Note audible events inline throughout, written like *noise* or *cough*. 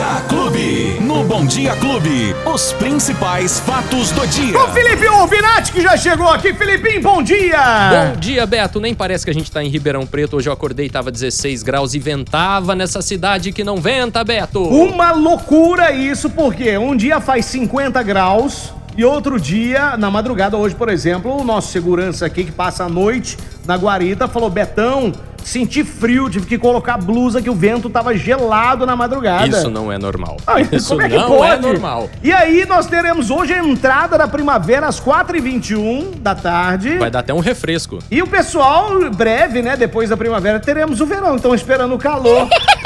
Dia Clube. No Bom Dia Clube, os principais fatos do dia. Com Felipe Urbinati, que já chegou aqui. Felipinho, bom dia! Bom dia, Beto. Nem parece que a gente tá em Ribeirão Preto. Hoje eu acordei e tava 16 graus e ventava nessa cidade que não venta, Beto. Uma loucura isso, porque um dia faz 50 graus e outro dia, na madrugada, hoje, por exemplo, o nosso segurança aqui que passa a noite na guarita falou: Betão, senti frio, tive que colocar blusa que o vento tava gelado na madrugada. Isso não é normal. Ah, Isso como é que não pode? é normal. E aí nós teremos hoje a entrada da primavera às 4h21 da tarde. Vai dar até um refresco. E o pessoal, breve, né? Depois da primavera, teremos o verão. Estão esperando o calor. *laughs*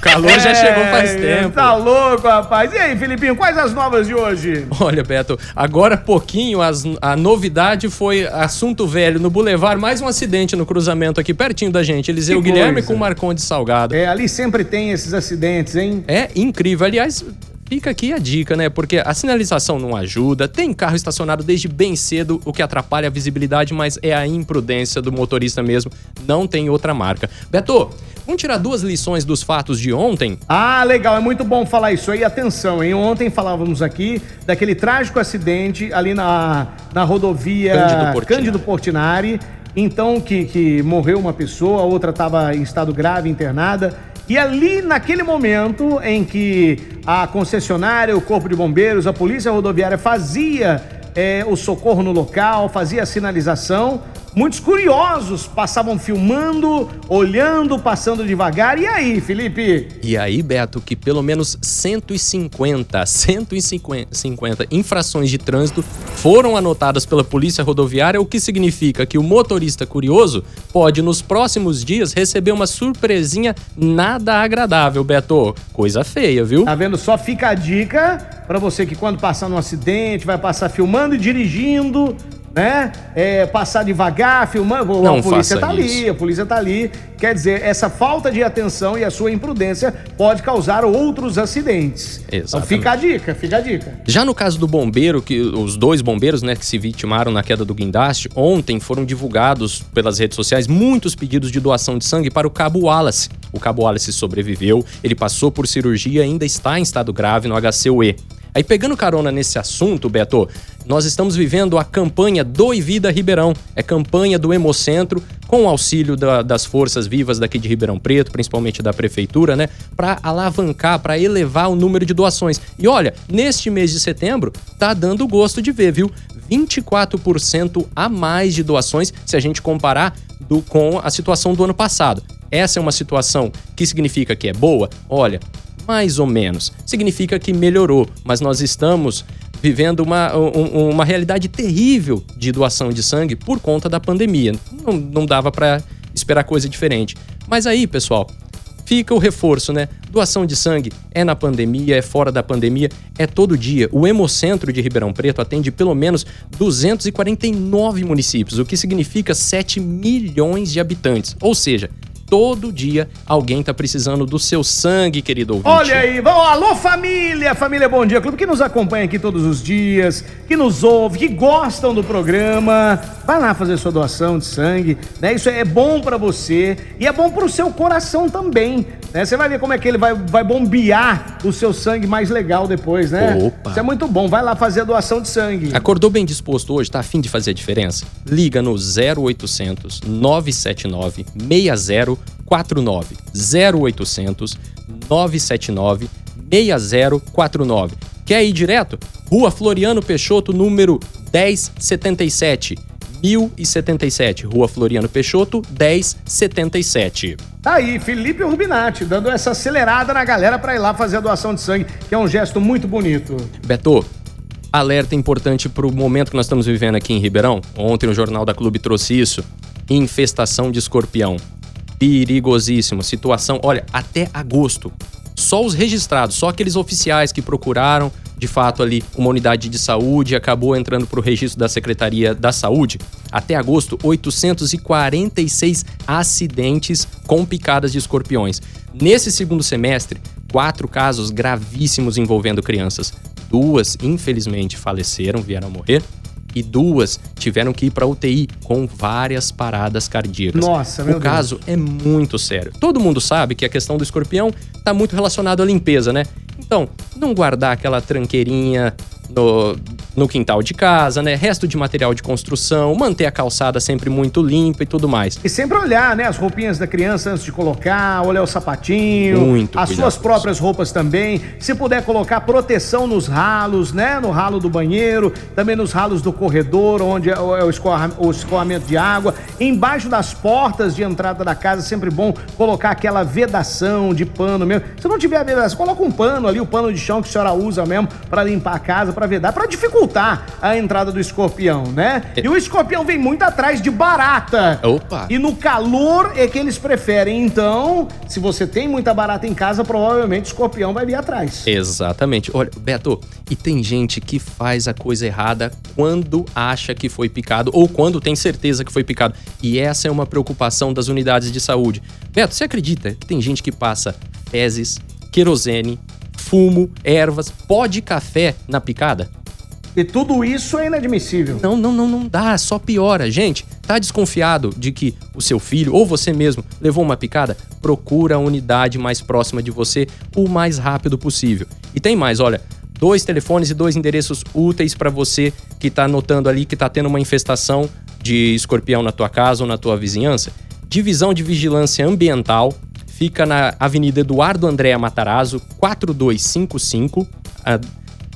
O calor já chegou faz É, tempo. Tá louco, rapaz. E aí, Filipinho, quais as novas de hoje? Olha, Beto, agora há pouquinho as- a novidade foi assunto velho no Boulevard, mais um acidente no cruzamento aqui pertinho da gente. Eliseu Que Guilherme coisa. com o Marconde Salgado. É, ali sempre tem esses acidentes, hein? É incrível. Aliás, fica aqui a dica, né? Porque a sinalização não ajuda, tem carro estacionado desde bem cedo, o que atrapalha a visibilidade, mas é a imprudência do motorista mesmo. Não tem outra marca. Beto, vamos tirar duas lições dos fatos de ontem? Ah, legal, é muito bom falar isso aí. Atenção, hein? Ontem falávamos aqui daquele trágico acidente ali na, na rodovia Cândido Portinari. Cândido Portinari. Então, que, que morreu uma pessoa, a outra estava em estado grave, internada. E ali, naquele momento em que a concessionária, o Corpo de Bombeiros, a Polícia Rodoviária fazia é, o socorro no local, fazia a sinalização, muitos curiosos passavam filmando, olhando, passando devagar. E aí, Felipe? E aí, Beto, que pelo menos 150, 150 infrações de trânsito foram anotadas pela Polícia Rodoviária, o que significa que o motorista curioso pode, nos próximos dias, receber uma surpresinha nada agradável, Beto. Coisa feia, viu? Tá vendo? Só fica a dica pra você que quando passar num acidente, vai passar filmando e dirigindo, né? É, passar devagar, filmando. Não a polícia tá ali, isso. a polícia tá ali. Quer dizer, essa falta de atenção e a sua imprudência pode causar outros acidentes. Então Exatamente. fica a dica, fica a dica. Já no caso do bombeiro, que os dois bombeiros, né, que se vitimaram na queda do guindaste, ontem foram divulgados pelas redes sociais muitos pedidos de doação de sangue para o Cabo Wallace. O Cabo Wallace sobreviveu, ele passou por cirurgia e ainda está em estado grave no HCUE. Aí pegando carona nesse assunto, Beto, nós estamos vivendo a campanha Doe Vida Ribeirão. É campanha do Hemocentro, com o auxílio da- das forças vivas daqui de Ribeirão Preto, principalmente da prefeitura, né? Para alavancar, para elevar o número de doações. E olha, neste mês de setembro, tá dando gosto de ver, viu? 24% a mais de doações se a gente comparar do, com a situação do ano passado. Essa é uma situação que significa que é boa? Olha, mais ou menos. Significa que melhorou, mas nós estamos vivendo uma, um- uma realidade terrível de doação de sangue por conta da pandemia. Não, não dava para esperar coisa diferente. Mas aí, pessoal, fica o reforço, né? Doação de sangue é na pandemia, é fora da pandemia, é todo dia. O Hemocentro de Ribeirão Preto atende pelo menos 249 municípios, o que significa 7 milhões de habitantes. Ou seja, todo dia alguém tá precisando do seu sangue, querido ouvinte. Olha aí, vamos, alô família, família Bom Dia Clube, que nos acompanha aqui todos os dias, que nos ouve, que gostam do programa. Vai lá fazer sua doação de sangue, né? Isso é bom pra você e é bom pro seu coração também, né? Você vai ver como é que ele vai, vai bombear o seu sangue mais legal depois, né? Opa. Isso é muito bom, vai lá fazer a doação de sangue. Acordou bem disposto hoje? Tá afim de fazer a diferença? Liga no 0800 979 6049. 0800 979 6049. Quer ir direto? Rua Floriano Peixoto, número 1077. 1077. Rua Floriano Peixoto, 1077. Tá aí, Felipe Rubinati, dando essa acelerada na galera pra ir lá fazer a doação de sangue, que é um gesto muito bonito. Beto, alerta importante para o momento que nós estamos vivendo aqui em Ribeirão. Ontem o Jornal da Clube trouxe isso. Infestação de escorpião. Perigosíssimo. Situação, olha, até agosto. Só os registrados, só aqueles oficiais que procuraram, de fato, ali uma unidade de saúde acabou entrando para o registro da Secretaria da Saúde. Até agosto, 846 acidentes com picadas de escorpiões. Nesse segundo semestre, quatro casos gravíssimos envolvendo crianças. Duas, infelizmente, faleceram, vieram a morrer. e duas tiveram que ir para UTI com várias paradas cardíacas. Nossa, meu O caso é muito sério. Todo mundo sabe que a questão do escorpião está muito relacionado à limpeza, né? Então, não guardar aquela tranqueirinha no, no quintal de casa, né? Resto de material de construção, manter a calçada sempre muito limpa e tudo mais. E sempre olhar, né, as roupinhas da criança antes de colocar, olhar o sapatinho, Muito as suas próprias roupas também. Se puder colocar proteção nos ralos, né, no ralo do banheiro, também nos ralos do corredor, onde é o, é o escoa- o escoamento de água, embaixo das portas de entrada da casa, sempre bom colocar aquela vedação de pano mesmo. Se não tiver vedação, coloca um pano ali, o pano de chão que a senhora usa mesmo para limpar a casa, para vedar, para dificultar a entrada do escorpião, né? E o escorpião vem muito atrás de barata. Opa! E no calor é que eles preferem. Então, se você tem muita barata em casa, provavelmente o escorpião vai vir atrás. Exatamente. Olha, Beto, e tem gente que faz a coisa errada quando acha que foi picado ou quando tem certeza que foi picado. E essa é uma preocupação das unidades de saúde. Beto, você acredita que tem gente que passa fezes, querosene, fumo, ervas, pó de café na picada? E tudo isso é inadmissível. Não, não, não, não dá, só piora. Gente, tá desconfiado de que o seu filho ou você mesmo levou uma picada? Procura a unidade mais próxima de você o mais rápido possível. E tem mais, olha, dois telefones e dois endereços úteis para você que tá notando ali que tá tendo uma infestação de escorpião na tua casa ou na tua vizinhança. Divisão de Vigilância Ambiental fica na Avenida Eduardo Andréa Matarazzo, 4255.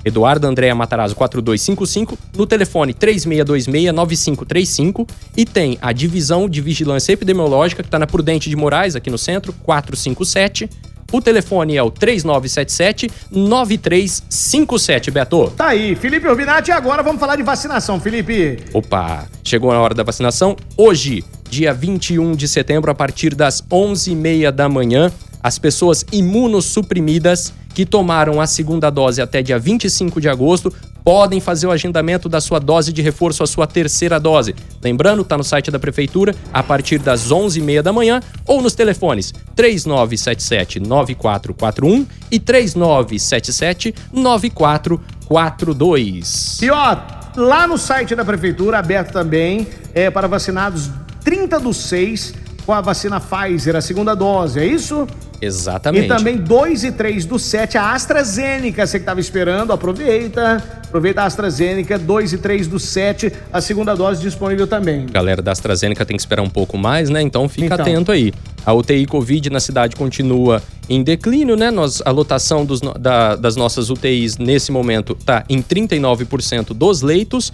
Eduardo Andréa Matarazzo 4255, no telefone 3626-9535 e tem a divisão de vigilância epidemiológica que está na Prudente de Moraes, aqui no centro, 457. O telefone é o 3977-9357, Beto. Tá aí, Felipe Urbinati, e agora vamos falar de vacinação, Felipe. Opa, chegou a hora da vacinação. Hoje, dia 21 de setembro, a partir das 11h30 da manhã, as pessoas imunossuprimidas que tomaram a segunda dose até dia 25 de agosto podem fazer o agendamento da sua dose de reforço, a sua terceira dose. Lembrando, está no site da Prefeitura, a partir das 11h30 da manhã ou nos telefones 3977-9441 e 3977-9442. E ó, lá no site da prefeitura, aberto também, é para vacinados 30 do 6 com a vacina Pfizer, a segunda dose, é isso? Exatamente. E também 2 e 3 do 7, a AstraZeneca, você que estava esperando, aproveita. Aproveita a AstraZeneca, 2 e 3 do 7, a segunda dose disponível também. galera da AstraZeneca tem que esperar um pouco mais, né? Então fica Então. atento aí. A UTI Covid na cidade continua em declínio, né? Nós, a lotação dos da- das nossas UTIs nesse momento está em 39% dos leitos.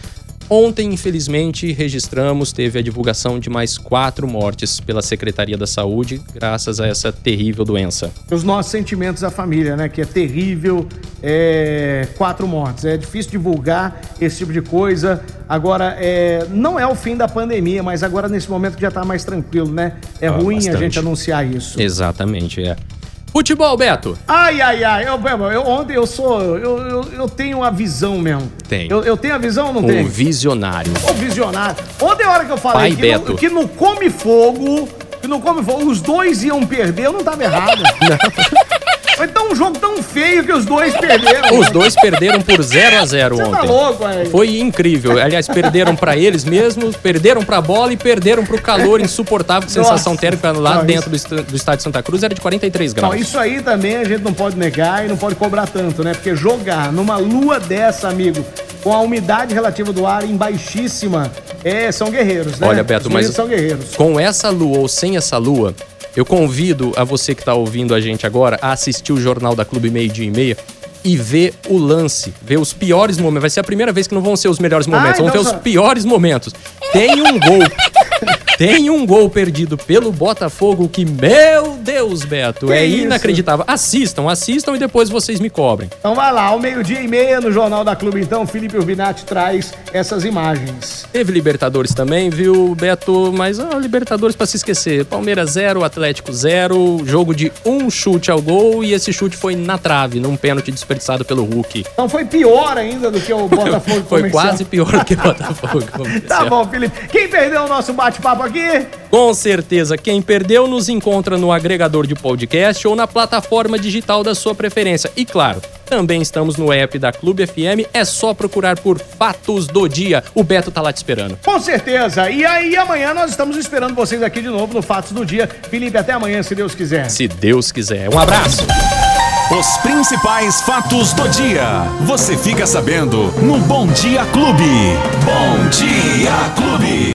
Ontem, infelizmente, registramos, teve a divulgação de mais quatro mortes pela Secretaria da Saúde, graças a essa terrível doença. Os nossos sentimentos à família, né? Que é terrível. É... Quatro mortes. É difícil divulgar esse tipo de coisa. Agora, é... não é o fim da pandemia, mas agora nesse momento que já tá mais tranquilo, né? É Ah, ruim a bastante. gente anunciar isso. Exatamente, é. Futebol, Beto! Ai, ai, ai. Eu, eu- ontem eu sou. Eu, eu, eu tenho uma visão mesmo. Tem. Eu, eu tenho a visão ou não Um tenho? visionário. Ô, visionário. Ontem a hora que eu falei Pai que, Beto. no, que no Come Fogo, que no Come Fogo os dois iam perder, eu não tava errado. *laughs* Foi tão um jogo tão feio que os dois perderam. Os dois perderam por 0 a 0 Você ontem. tá louco, velho? Foi incrível. Aliás, perderam pra eles mesmos, perderam pra bola e perderam pro calor insuportável. que sensação térmica lá Não, dentro do, est- do estádio Santa Cruz era de 43 Não, graus. isso aí também a gente não pode negar e não pode cobrar tanto, né? Porque jogar numa lua dessa, amigo, com a umidade relativa do ar em baixíssima, é, são guerreiros, né? Olha, Beto, mas são guerreiros. com essa lua ou sem essa lua, eu convido a você que tá ouvindo a gente agora a assistir o Jornal da Clube Meio Dia e Meia e ver o lance, ver os piores momentos. Vai ser a primeira vez que não vão ser os melhores momentos, Ah, vão só- os piores momentos. Tem um gol. *laughs* Tem um gol perdido pelo Botafogo que, meu Deus, Beto, Que é isso? inacreditável. Assistam, assistam e depois vocês me cobrem. Então vai lá, ao meio-dia e meia no Jornal da Clube, então, Felipe Urbinati traz essas imagens. Teve Libertadores também, viu, Beto? Mas ó, Libertadores pra se esquecer. Palmeiras 0, Atlético 0, jogo de um chute ao gol e esse chute foi na trave, num pênalti desperdiçado pelo Hulk. Então foi pior ainda do que o *laughs* Botafogo Foi comercial. quase pior do que o Botafogo. *laughs* Tá bom, Felipe. Quem perdeu o nosso bate-papo aqui aqui? Com certeza, quem perdeu nos encontra no agregador de podcast ou na plataforma digital da sua preferência. E claro, também estamos no app da Clube FM, é só procurar por Fatos do Dia. O Beto tá lá te esperando. Com certeza. E aí, amanhã nós estamos esperando vocês aqui de novo no Fatos do Dia. Felipe, até amanhã, se Deus quiser. Se Deus quiser. Um abraço. Os principais fatos do dia. Você fica sabendo no Bom Dia Clube. Bom Dia Clube.